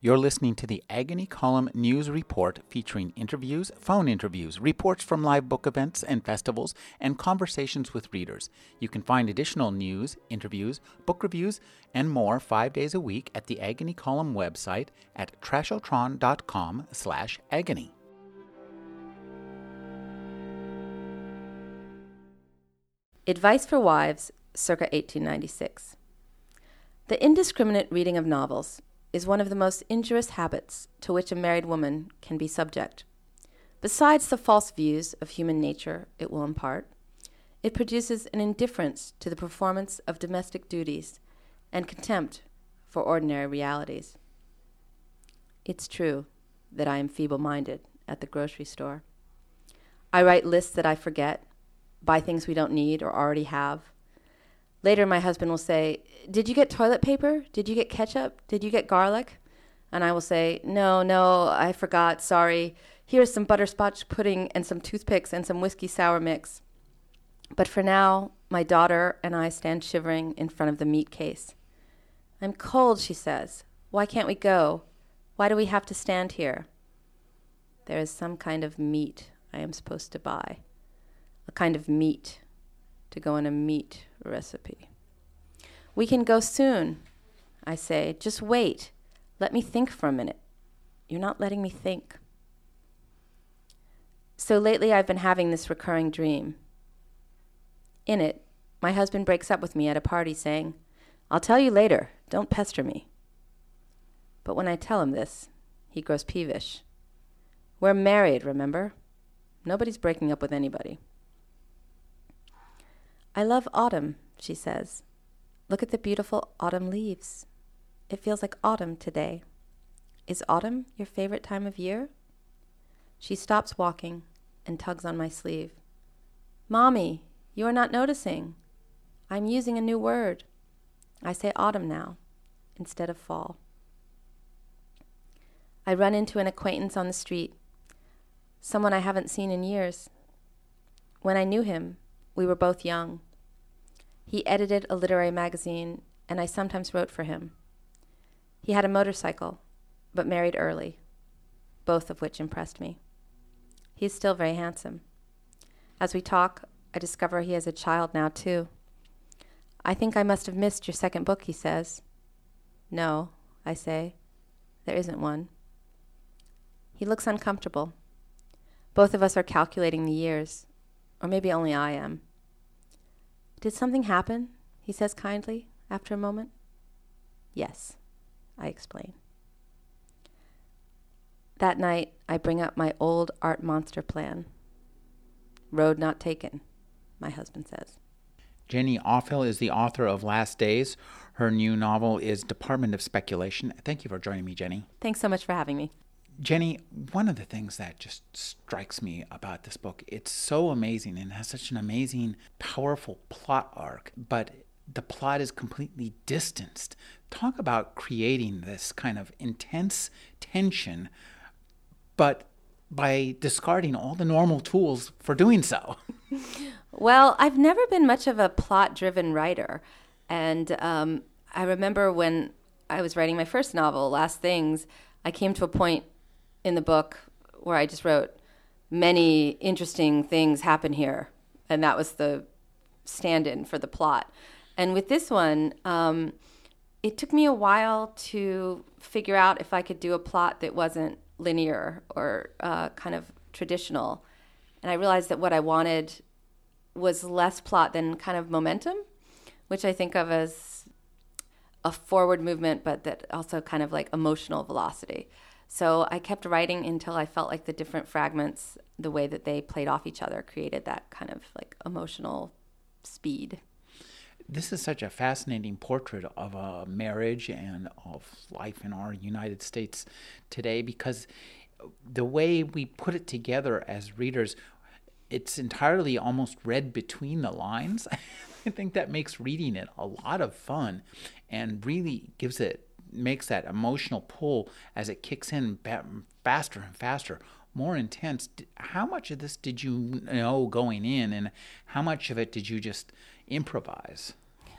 You're listening to the Agony Column News Report featuring interviews, phone interviews, reports from live book events and festivals, and conversations with readers. You can find additional news, interviews, book reviews, and more five days a week at the Agony Column website at trashotron.com slash agony. Advice for Wives, circa 1896. The indiscriminate reading of novels is one of the most injurious habits to which a married woman can be subject. Besides the false views of human nature it will impart, it produces an indifference to the performance of domestic duties and contempt for ordinary realities. It's true that I am feeble minded at the grocery store. I write lists that I forget, buy things we don't need or already have, Later, my husband will say, Did you get toilet paper? Did you get ketchup? Did you get garlic? And I will say, No, no, I forgot. Sorry. Here's some butterscotch pudding and some toothpicks and some whiskey sour mix. But for now, my daughter and I stand shivering in front of the meat case. I'm cold, she says. Why can't we go? Why do we have to stand here? There is some kind of meat I am supposed to buy. A kind of meat to go in a meat recipe. We can go soon, I say. Just wait. Let me think for a minute. You're not letting me think. So lately, I've been having this recurring dream. In it, my husband breaks up with me at a party, saying, I'll tell you later. Don't pester me. But when I tell him this, he grows peevish. We're married, remember? Nobody's breaking up with anybody. I love autumn, she says. Look at the beautiful autumn leaves. It feels like autumn today. Is autumn your favorite time of year? She stops walking and tugs on my sleeve. Mommy, you are not noticing. I'm using a new word. I say autumn now instead of fall. I run into an acquaintance on the street, someone I haven't seen in years. When I knew him, we were both young. He edited a literary magazine, and I sometimes wrote for him. He had a motorcycle, but married early, both of which impressed me. He is still very handsome. As we talk, I discover he has a child now, too. I think I must have missed your second book, he says. No, I say. There isn't one. He looks uncomfortable. Both of us are calculating the years, or maybe only I am. Did something happen? He says kindly after a moment. Yes, I explain. That night, I bring up my old art monster plan. Road not taken, my husband says. Jenny Offill is the author of Last Days. Her new novel is Department of Speculation. Thank you for joining me, Jenny. Thanks so much for having me. Jenny, one of the things that just strikes me about this book, it's so amazing and has such an amazing, powerful plot arc, but the plot is completely distanced. Talk about creating this kind of intense tension, but by discarding all the normal tools for doing so. well, I've never been much of a plot driven writer. And um, I remember when I was writing my first novel, Last Things, I came to a point in the book where I just wrote many interesting things happen here, and that was the stand-in for the plot. And with this one, um, it took me a while to figure out if I could do a plot that wasn't linear or uh, kind of traditional. And I realized that what I wanted was less plot than kind of momentum, which I think of as a forward movement, but that also kind of like emotional velocity. So I kept writing until I felt like the different fragments, the way that they played off each other, created that kind of like emotional speed. This is such a fascinating portrait of a marriage and of life in our United States today because the way we put it together as readers, it's entirely almost read between the lines. I think that makes reading it a lot of fun and really gives it makes that emotional pull as it kicks in faster and faster, more intense. How much of this did you know going in, and how much of it did you just improvise?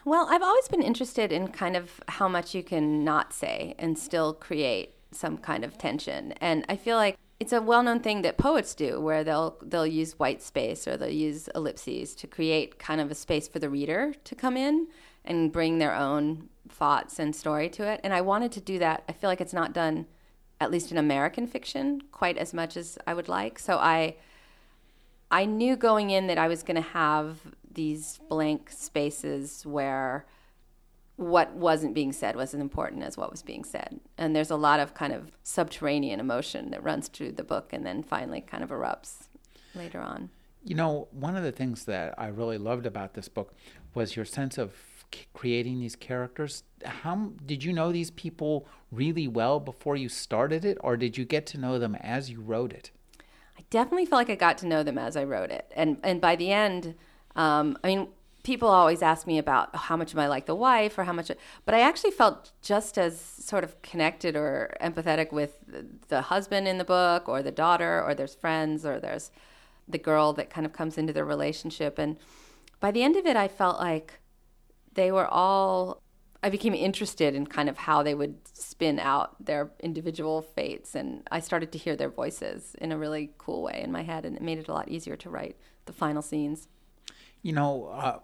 Well, I've always been interested in kind of how much you can not say and still create some kind of tension. And I feel like it's a well-known thing that poets do where they'll they'll use white space or they'll use ellipses to create kind of a space for the reader to come in and bring their own thoughts and story to it. And I wanted to do that. I feel like it's not done at least in American fiction quite as much as I would like. So I I knew going in that I was going to have these blank spaces where what wasn't being said was as important as what was being said. And there's a lot of kind of subterranean emotion that runs through the book and then finally kind of erupts later on. You know, one of the things that I really loved about this book was your sense of creating these characters. How did you know these people really well before you started it, or did you get to know them as you wrote it? I definitely felt like I got to know them as I wrote it, and and by the end, um, I mean people always ask me about how much am I like the wife or how much, but I actually felt just as sort of connected or empathetic with the husband in the book or the daughter or there's friends or there's the girl that kind of comes into their relationship. And by the end of it, I felt like they were all, I became interested in kind of how they would spin out their individual fates. And I started to hear their voices in a really cool way in my head, and it made it a lot easier to write the final scenes. You know, uh,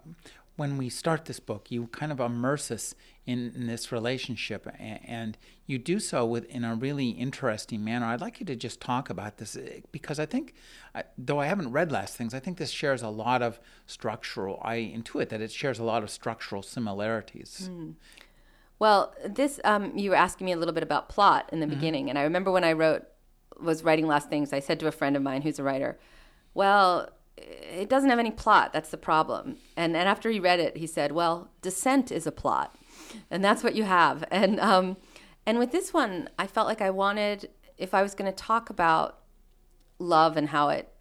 when we start this book, you kind of immerse us in, in, this relationship, and you do so with in a really interesting manner. I'd like you to just talk about this eh, because I think, though I haven't read Last Things, I think this shares a lot of structural. I intuit that it shares a lot of structural similarities. Mm. Well, this um, you were asking me a little bit about plot in the mm-hmm. beginning, and I remember when I wrote was writing Last Things, I said to a friend of mine who's a writer, "Well." It doesn't have any plot. That's the problem. And and after he read it, he said, "Well, Descent is a plot, and that's what you have." And um, and with this one, I felt like I wanted, if I was going to talk about love and how it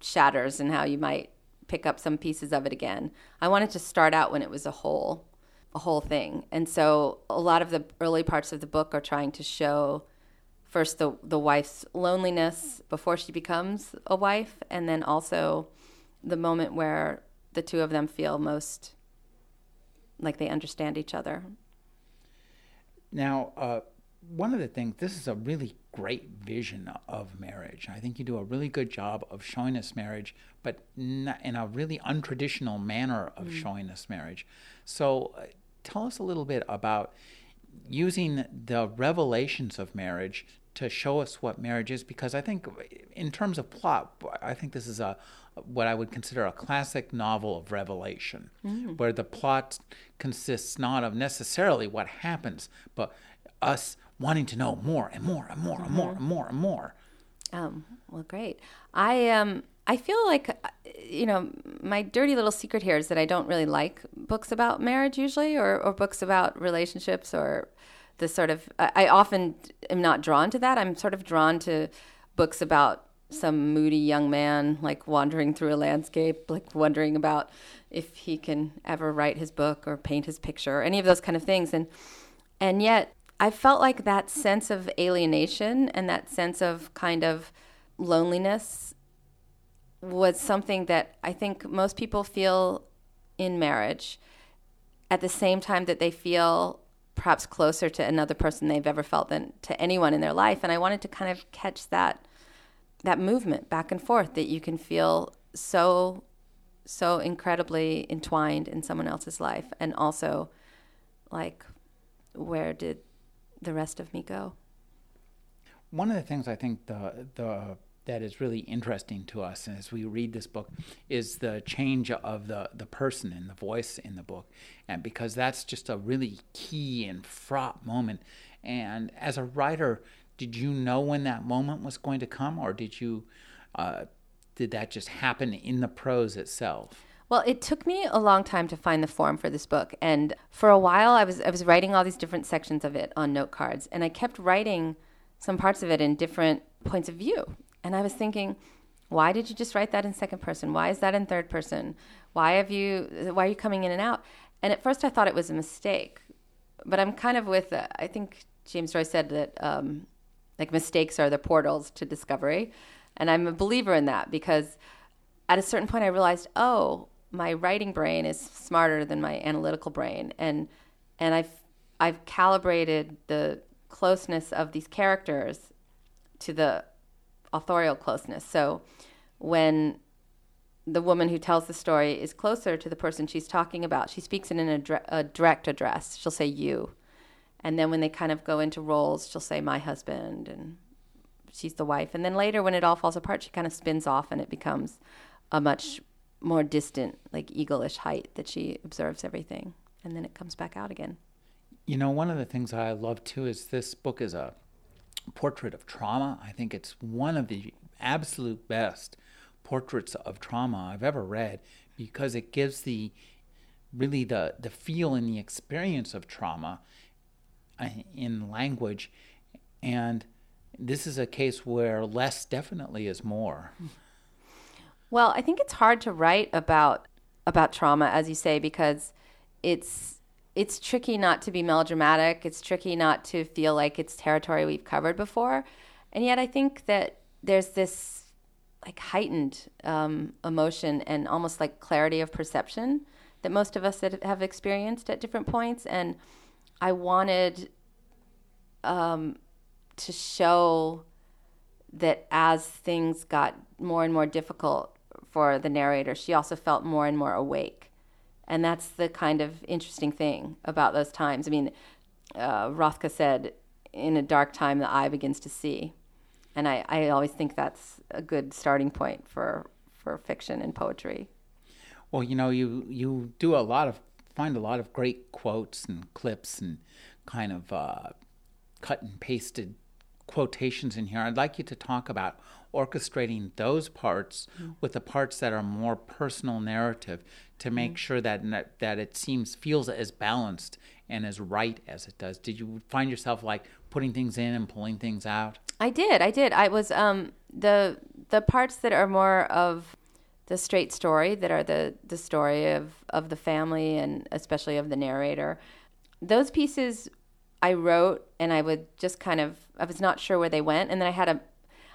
shatters and how you might pick up some pieces of it again, I wanted to start out when it was a whole, a whole thing. And so a lot of the early parts of the book are trying to show first the the wife's loneliness before she becomes a wife, and then also the moment where the two of them feel most like they understand each other. Now, uh, one of the things, this is a really great vision of marriage. I think you do a really good job of showing us marriage, but in a really untraditional manner of mm. showing us marriage. So, uh, tell us a little bit about using the revelations of marriage to show us what marriage is because I think in terms of plot I think this is a what I would consider a classic novel of revelation mm. where the plot consists not of necessarily what happens but us wanting to know more and more and more mm-hmm. and more and more and more. Um, well great. I um I feel like you know my dirty little secret here is that I don't really like books about marriage usually or or books about relationships or the sort of I often am not drawn to that. I'm sort of drawn to books about some moody young man like wandering through a landscape, like wondering about if he can ever write his book or paint his picture or any of those kind of things. And and yet I felt like that sense of alienation and that sense of kind of loneliness was something that I think most people feel in marriage at the same time that they feel perhaps closer to another person they've ever felt than to anyone in their life. And I wanted to kind of catch that that movement back and forth that you can feel so so incredibly entwined in someone else's life and also like where did the rest of me go one of the things i think the the that is really interesting to us as we read this book is the change of the, the person and the voice in the book. And because that's just a really key and fraught moment. And as a writer, did you know when that moment was going to come, or did you uh, did that just happen in the prose itself? Well, it took me a long time to find the form for this book, and for a while, I was I was writing all these different sections of it on note cards, and I kept writing some parts of it in different points of view. And I was thinking, why did you just write that in second person? Why is that in third person? Why have you why are you coming in and out? And at first I thought it was a mistake. But I'm kind of with uh, I think James Joyce said that um, like mistakes are the portals to discovery. And I'm a believer in that because at a certain point I realized, oh, my writing brain is smarter than my analytical brain and and I've I've calibrated the closeness of these characters to the authorial closeness. So when the woman who tells the story is closer to the person she's talking about, she speaks in an adre- a direct address. She'll say you. And then when they kind of go into roles, she'll say my husband and she's the wife. And then later when it all falls apart, she kind of spins off and it becomes a much more distant, like eagle-ish height that she observes everything. And then it comes back out again. You know, one of the things I love too is this book is a portrait of trauma. I think it's one of the absolute best portraits of trauma I've ever read because it gives the really the the feel and the experience of trauma uh, in language and this is a case where less definitely is more. Well, I think it's hard to write about about trauma as you say because it's it's tricky not to be melodramatic. It's tricky not to feel like it's territory we've covered before. And yet I think that there's this like heightened um, emotion and almost like clarity of perception that most of us have experienced at different points. And I wanted um, to show that as things got more and more difficult for the narrator, she also felt more and more awake. And that's the kind of interesting thing about those times. I mean, uh, Roethke said, in a dark time, the eye begins to see. And I, I always think that's a good starting point for, for fiction and poetry. Well, you know, you, you do a lot of, find a lot of great quotes and clips and kind of uh, cut and pasted quotations in here. I'd like you to talk about orchestrating those parts mm-hmm. with the parts that are more personal narrative to make mm-hmm. sure that that it seems feels as balanced and as right as it does. Did you find yourself like putting things in and pulling things out? I did. I did. I was um the the parts that are more of the straight story that are the the story of of the family and especially of the narrator. Those pieces I wrote and I would just kind of I was not sure where they went and then I had a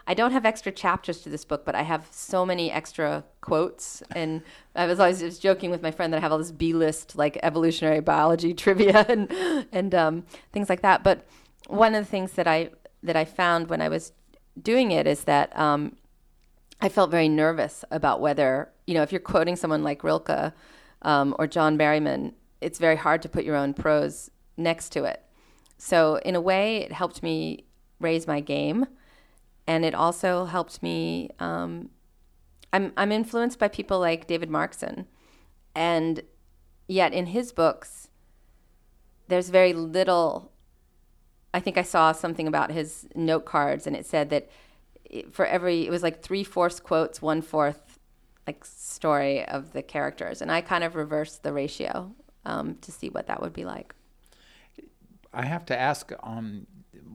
I don't have extra chapters to this book, but I have so many extra quotes. And I was always just joking with my friend that I have all this B list like evolutionary biology trivia and and um, things like that. But one of the things that I that I found when I was doing it is that um, I felt very nervous about whether you know if you're quoting someone like Rilke um, or John Berryman, it's very hard to put your own prose next to it. So in a way, it helped me raise my game, and it also helped me. Um, I'm I'm influenced by people like David Markson, and yet in his books, there's very little. I think I saw something about his note cards, and it said that for every it was like three fourths quotes, one fourth like story of the characters, and I kind of reversed the ratio um, to see what that would be like. I have to ask um,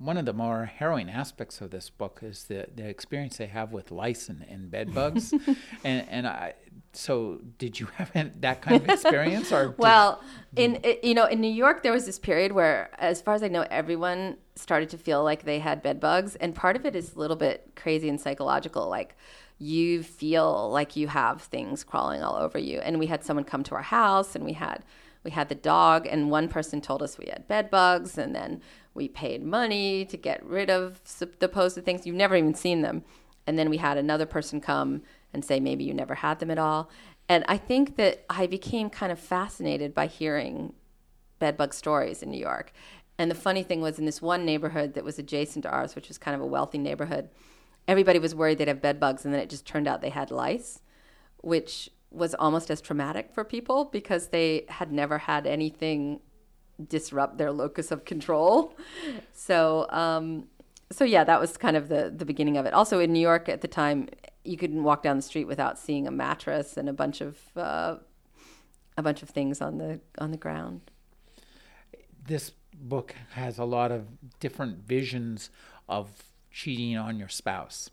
one of the more harrowing aspects of this book is the, the experience they have with lice and, bed bugs. and, and I, so did you have that kind of experience or well in you know in new york there was this period where as far as i know everyone started to feel like they had bed bugs and part of it is a little bit crazy and psychological like you feel like you have things crawling all over you and we had someone come to our house and we had we had the dog, and one person told us we had bed bugs, and then we paid money to get rid of supposed things. You've never even seen them. And then we had another person come and say maybe you never had them at all. And I think that I became kind of fascinated by hearing bedbug stories in New York. And the funny thing was, in this one neighborhood that was adjacent to ours, which was kind of a wealthy neighborhood, everybody was worried they'd have bed bugs, and then it just turned out they had lice, which was almost as traumatic for people because they had never had anything disrupt their locus of control. So, um, so yeah, that was kind of the the beginning of it. Also, in New York at the time, you couldn't walk down the street without seeing a mattress and a bunch of uh, a bunch of things on the on the ground. This book has a lot of different visions of cheating on your spouse,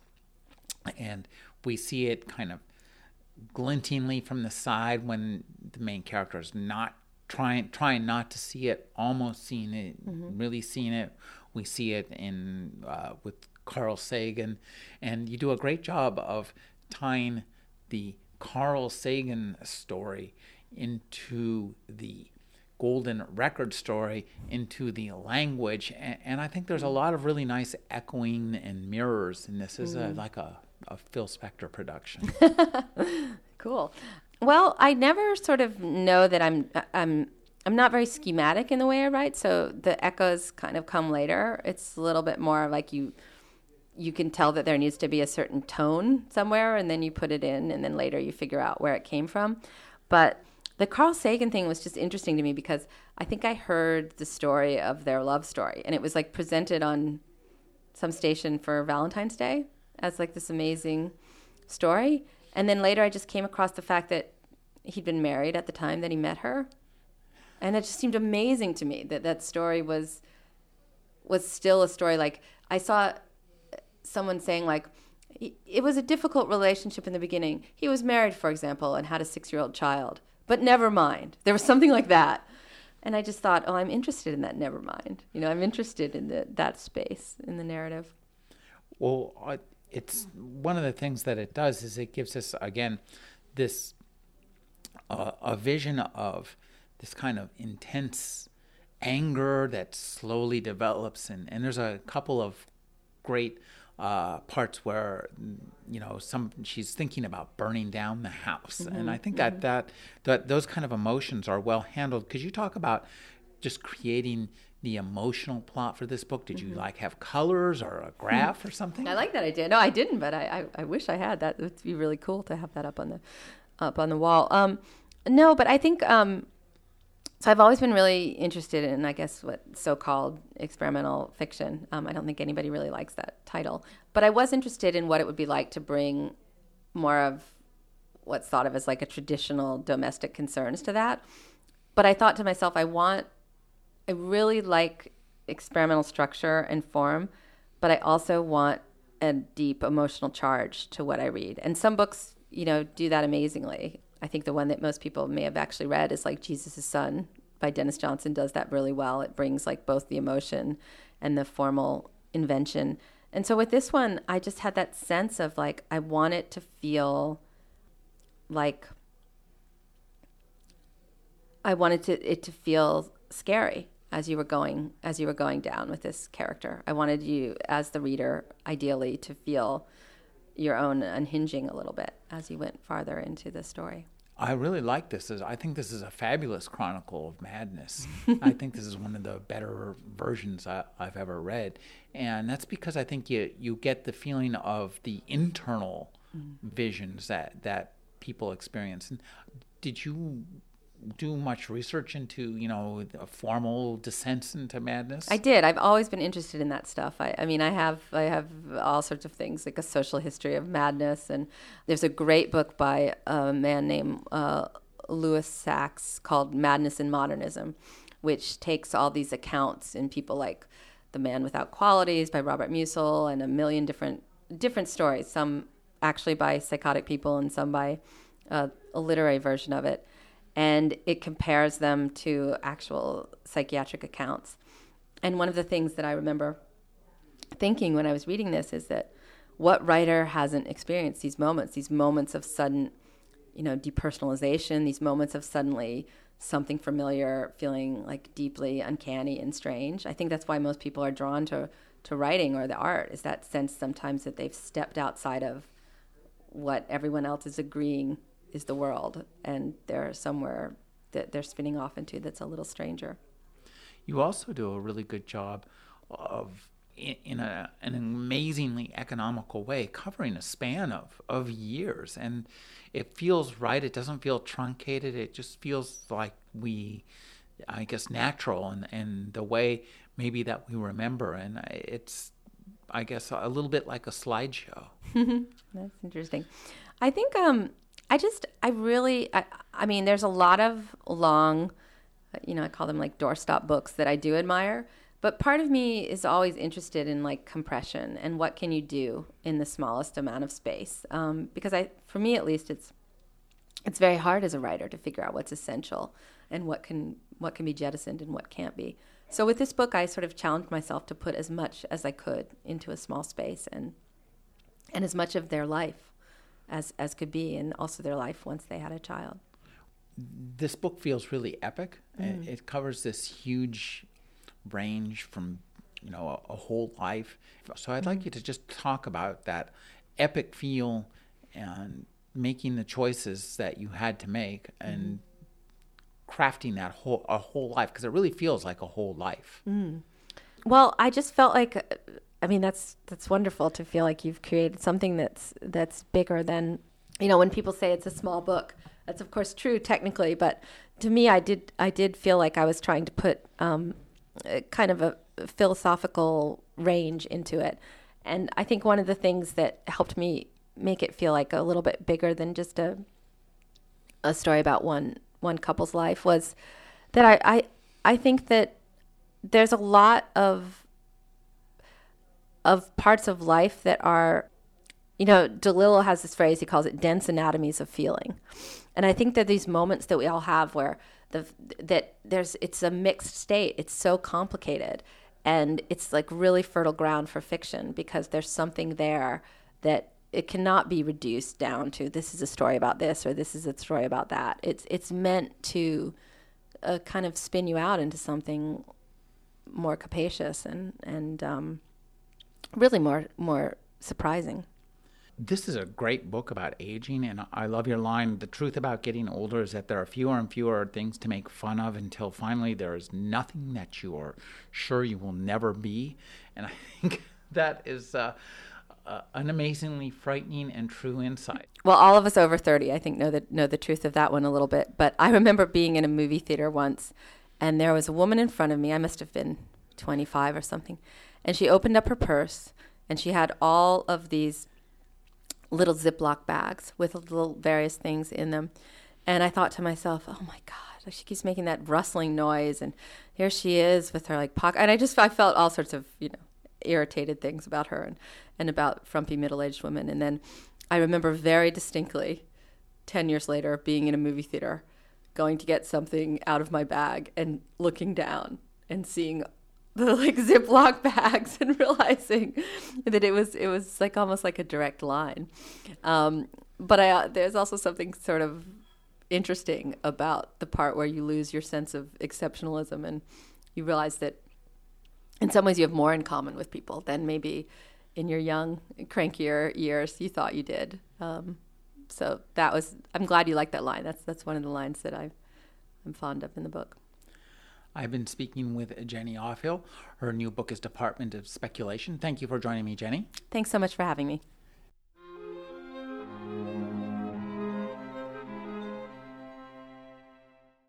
and we see it kind of glintingly from the side when the main character is not trying trying not to see it, almost seeing it, mm-hmm. really seeing it. We see it in uh, with Carl Sagan, and you do a great job of tying the Carl Sagan story into the golden record story into the language. And, and I think there's a lot of really nice echoing and mirrors. And this is a, like a, a Phil Spector production. Cool. Well, I never sort of know that I'm I'm I'm not very schematic in the way I write, so the echoes kind of come later. It's a little bit more like you you can tell that there needs to be a certain tone somewhere and then you put it in and then later you figure out where it came from. But the Carl Sagan thing was just interesting to me because I think I heard the story of their love story and it was like presented on some station for Valentine's Day as like this amazing story. And then later I just came across the fact that he'd been married at the time that he met her. And it just seemed amazing to me that that story was was still a story like I saw someone saying like it was a difficult relationship in the beginning. He was married, for example, and had a 6-year-old child. But never mind. There was something like that. And I just thought, "Oh, I'm interested in that never mind." You know, I'm interested in the, that space in the narrative. Well, I, it's one of the things that it does is it gives us again this uh, a vision of this kind of intense anger that slowly develops. And, and there's a couple of great uh, parts where you know some she's thinking about burning down the house. Mm-hmm, and i think mm-hmm. that, that that those kind of emotions are well handled. Because you talk about just creating the emotional plot for this book? Did mm-hmm. you like have colors or a graph or something? I like that idea. No, I didn't, but I, I, I wish I had. That would be really cool to have that up on the up on the wall. Um, no, but I think um, so. I've always been really interested in, I guess, what so-called experimental fiction. Um, I don't think anybody really likes that title, but I was interested in what it would be like to bring more of what's thought of as like a traditional domestic concerns to that. But I thought to myself, I want I really like experimental structure and form, but I also want a deep emotional charge to what I read. And some books, you know, do that amazingly. I think the one that most people may have actually read is like Jesus' Son by Denis Johnson does that really well. It brings like both the emotion and the formal invention. And so with this one, I just had that sense of like I want it to feel like I wanted to it to feel scary as you were going as you were going down with this character. I wanted you as the reader ideally to feel your own unhinging a little bit as you went farther into the story. I really like this. I think this is a fabulous chronicle of madness. I think this is one of the better versions I, have ever read, and that's because I think you you get the feeling of the internal mm. visions that that people experience. And did you do much research into you know formal descents into madness? I did. I've always been interested in that stuff. I, I, mean i have i have all sorts of things like a social history of madness. And there's a great book by a man named uh, louis sass called madness in modernism which takes all these accounts in people like the man without qualities by robert musil and a million different different stories some actually by psychotic people and some by uh, a literary version of it and it compares them to actual psychiatric accounts. And one of the things that I remember thinking when I was reading this is that what writer hasn't experienced these moments, these moments of sudden, you know, depersonalization, these moments of suddenly something familiar feeling like deeply uncanny and strange. I think that's why most people are drawn to to writing or the art is that sense sometimes that they've stepped outside of what everyone else is agreeing is the world, and they're somewhere that they're spinning off into that's a little stranger. You also do a really good job of in a, an amazingly economical way, covering a span of, of years. And it feels right. It doesn't feel truncated. It just feels like we, I guess, natural and, and the way maybe that we remember. And it's, I guess, a little bit like a slideshow. That's interesting. I think um, I just, I really, I, I mean, there's a lot of long, you know, I call them like doorstop books that I do admire. But part of me is always interested in like compression and what can you do in the smallest amount of space. Um, because I, for me at least, it's it's very hard as a writer to figure out what's essential and what can what can be jettisoned and what can't be. So with this book, I sort of challenged myself to put as much as I could into a small space and and as much of their life as as could be, and also their life once they had a child. this book feels really epic. It, mm-hmm. it covers this huge range from you know a, a whole life. So I'd like mm-hmm. you to just talk about that epic feel and making the choices that you had to make and mm-hmm. crafting that whole a whole life because it really feels like a whole life. Mm. Well, I just felt like uh, I mean that's that's wonderful to feel like you've created something that's that's bigger than you know when people say it's a small book. That's of course true technically, but to me, I did I did feel like I was trying to put um, kind of a philosophical range into it, and I think one of the things that helped me make it feel like a little bit bigger than just a a story about one one couple's life was that I I, I think that there's a lot of of parts of life that are you know delillo has this phrase he calls it dense anatomies of feeling. And i think that these moments that we all have where the that there's it's a mixed state it's so complicated and it's like really fertile ground for fiction because there's something there that it cannot be reduced down to this is a story about this or this is a story about that. It's it's meant to uh, kind of spin you out into something more capacious and and um, really more more surprising. This is a great book about aging, and I love your line. The truth about getting older is that there are fewer and fewer things to make fun of until finally there is nothing that you are sure you will never be. And I think that is uh, uh, an amazingly frightening and true insight. Well, all of us over thirty, I think, know the know the truth of that one a little bit. But I remember being in a movie theater once, and there was a woman in front of me. I must have been twenty five or something, and she opened up her purse, and she had all of these little Ziploc bags with little various things in them. And I thought to myself, oh my God, she keeps making that rustling noise. And here she is with her like pocket. And I just, I felt all sorts of, you know, irritated things about her and, and about frumpy middle aged women. And then I remember very distinctly 10 years later being in a movie theater, going to get something out of my bag and looking down and seeing the like Ziploc bags and realizing that it was it was like almost like a direct line. Um, but I there's also something sort of interesting about the part where you lose your sense of exceptionalism and you realize that in some ways you have more in common with people than maybe in your young crankier years you thought you did. Um, so that was I'm glad you liked that line. That's that's one of the lines that I I'm fond of in the book. I've been speaking with Jenny Offill. Her new book is Department of Speculation. Thank you for joining me, Jenny. Thanks so much for having me.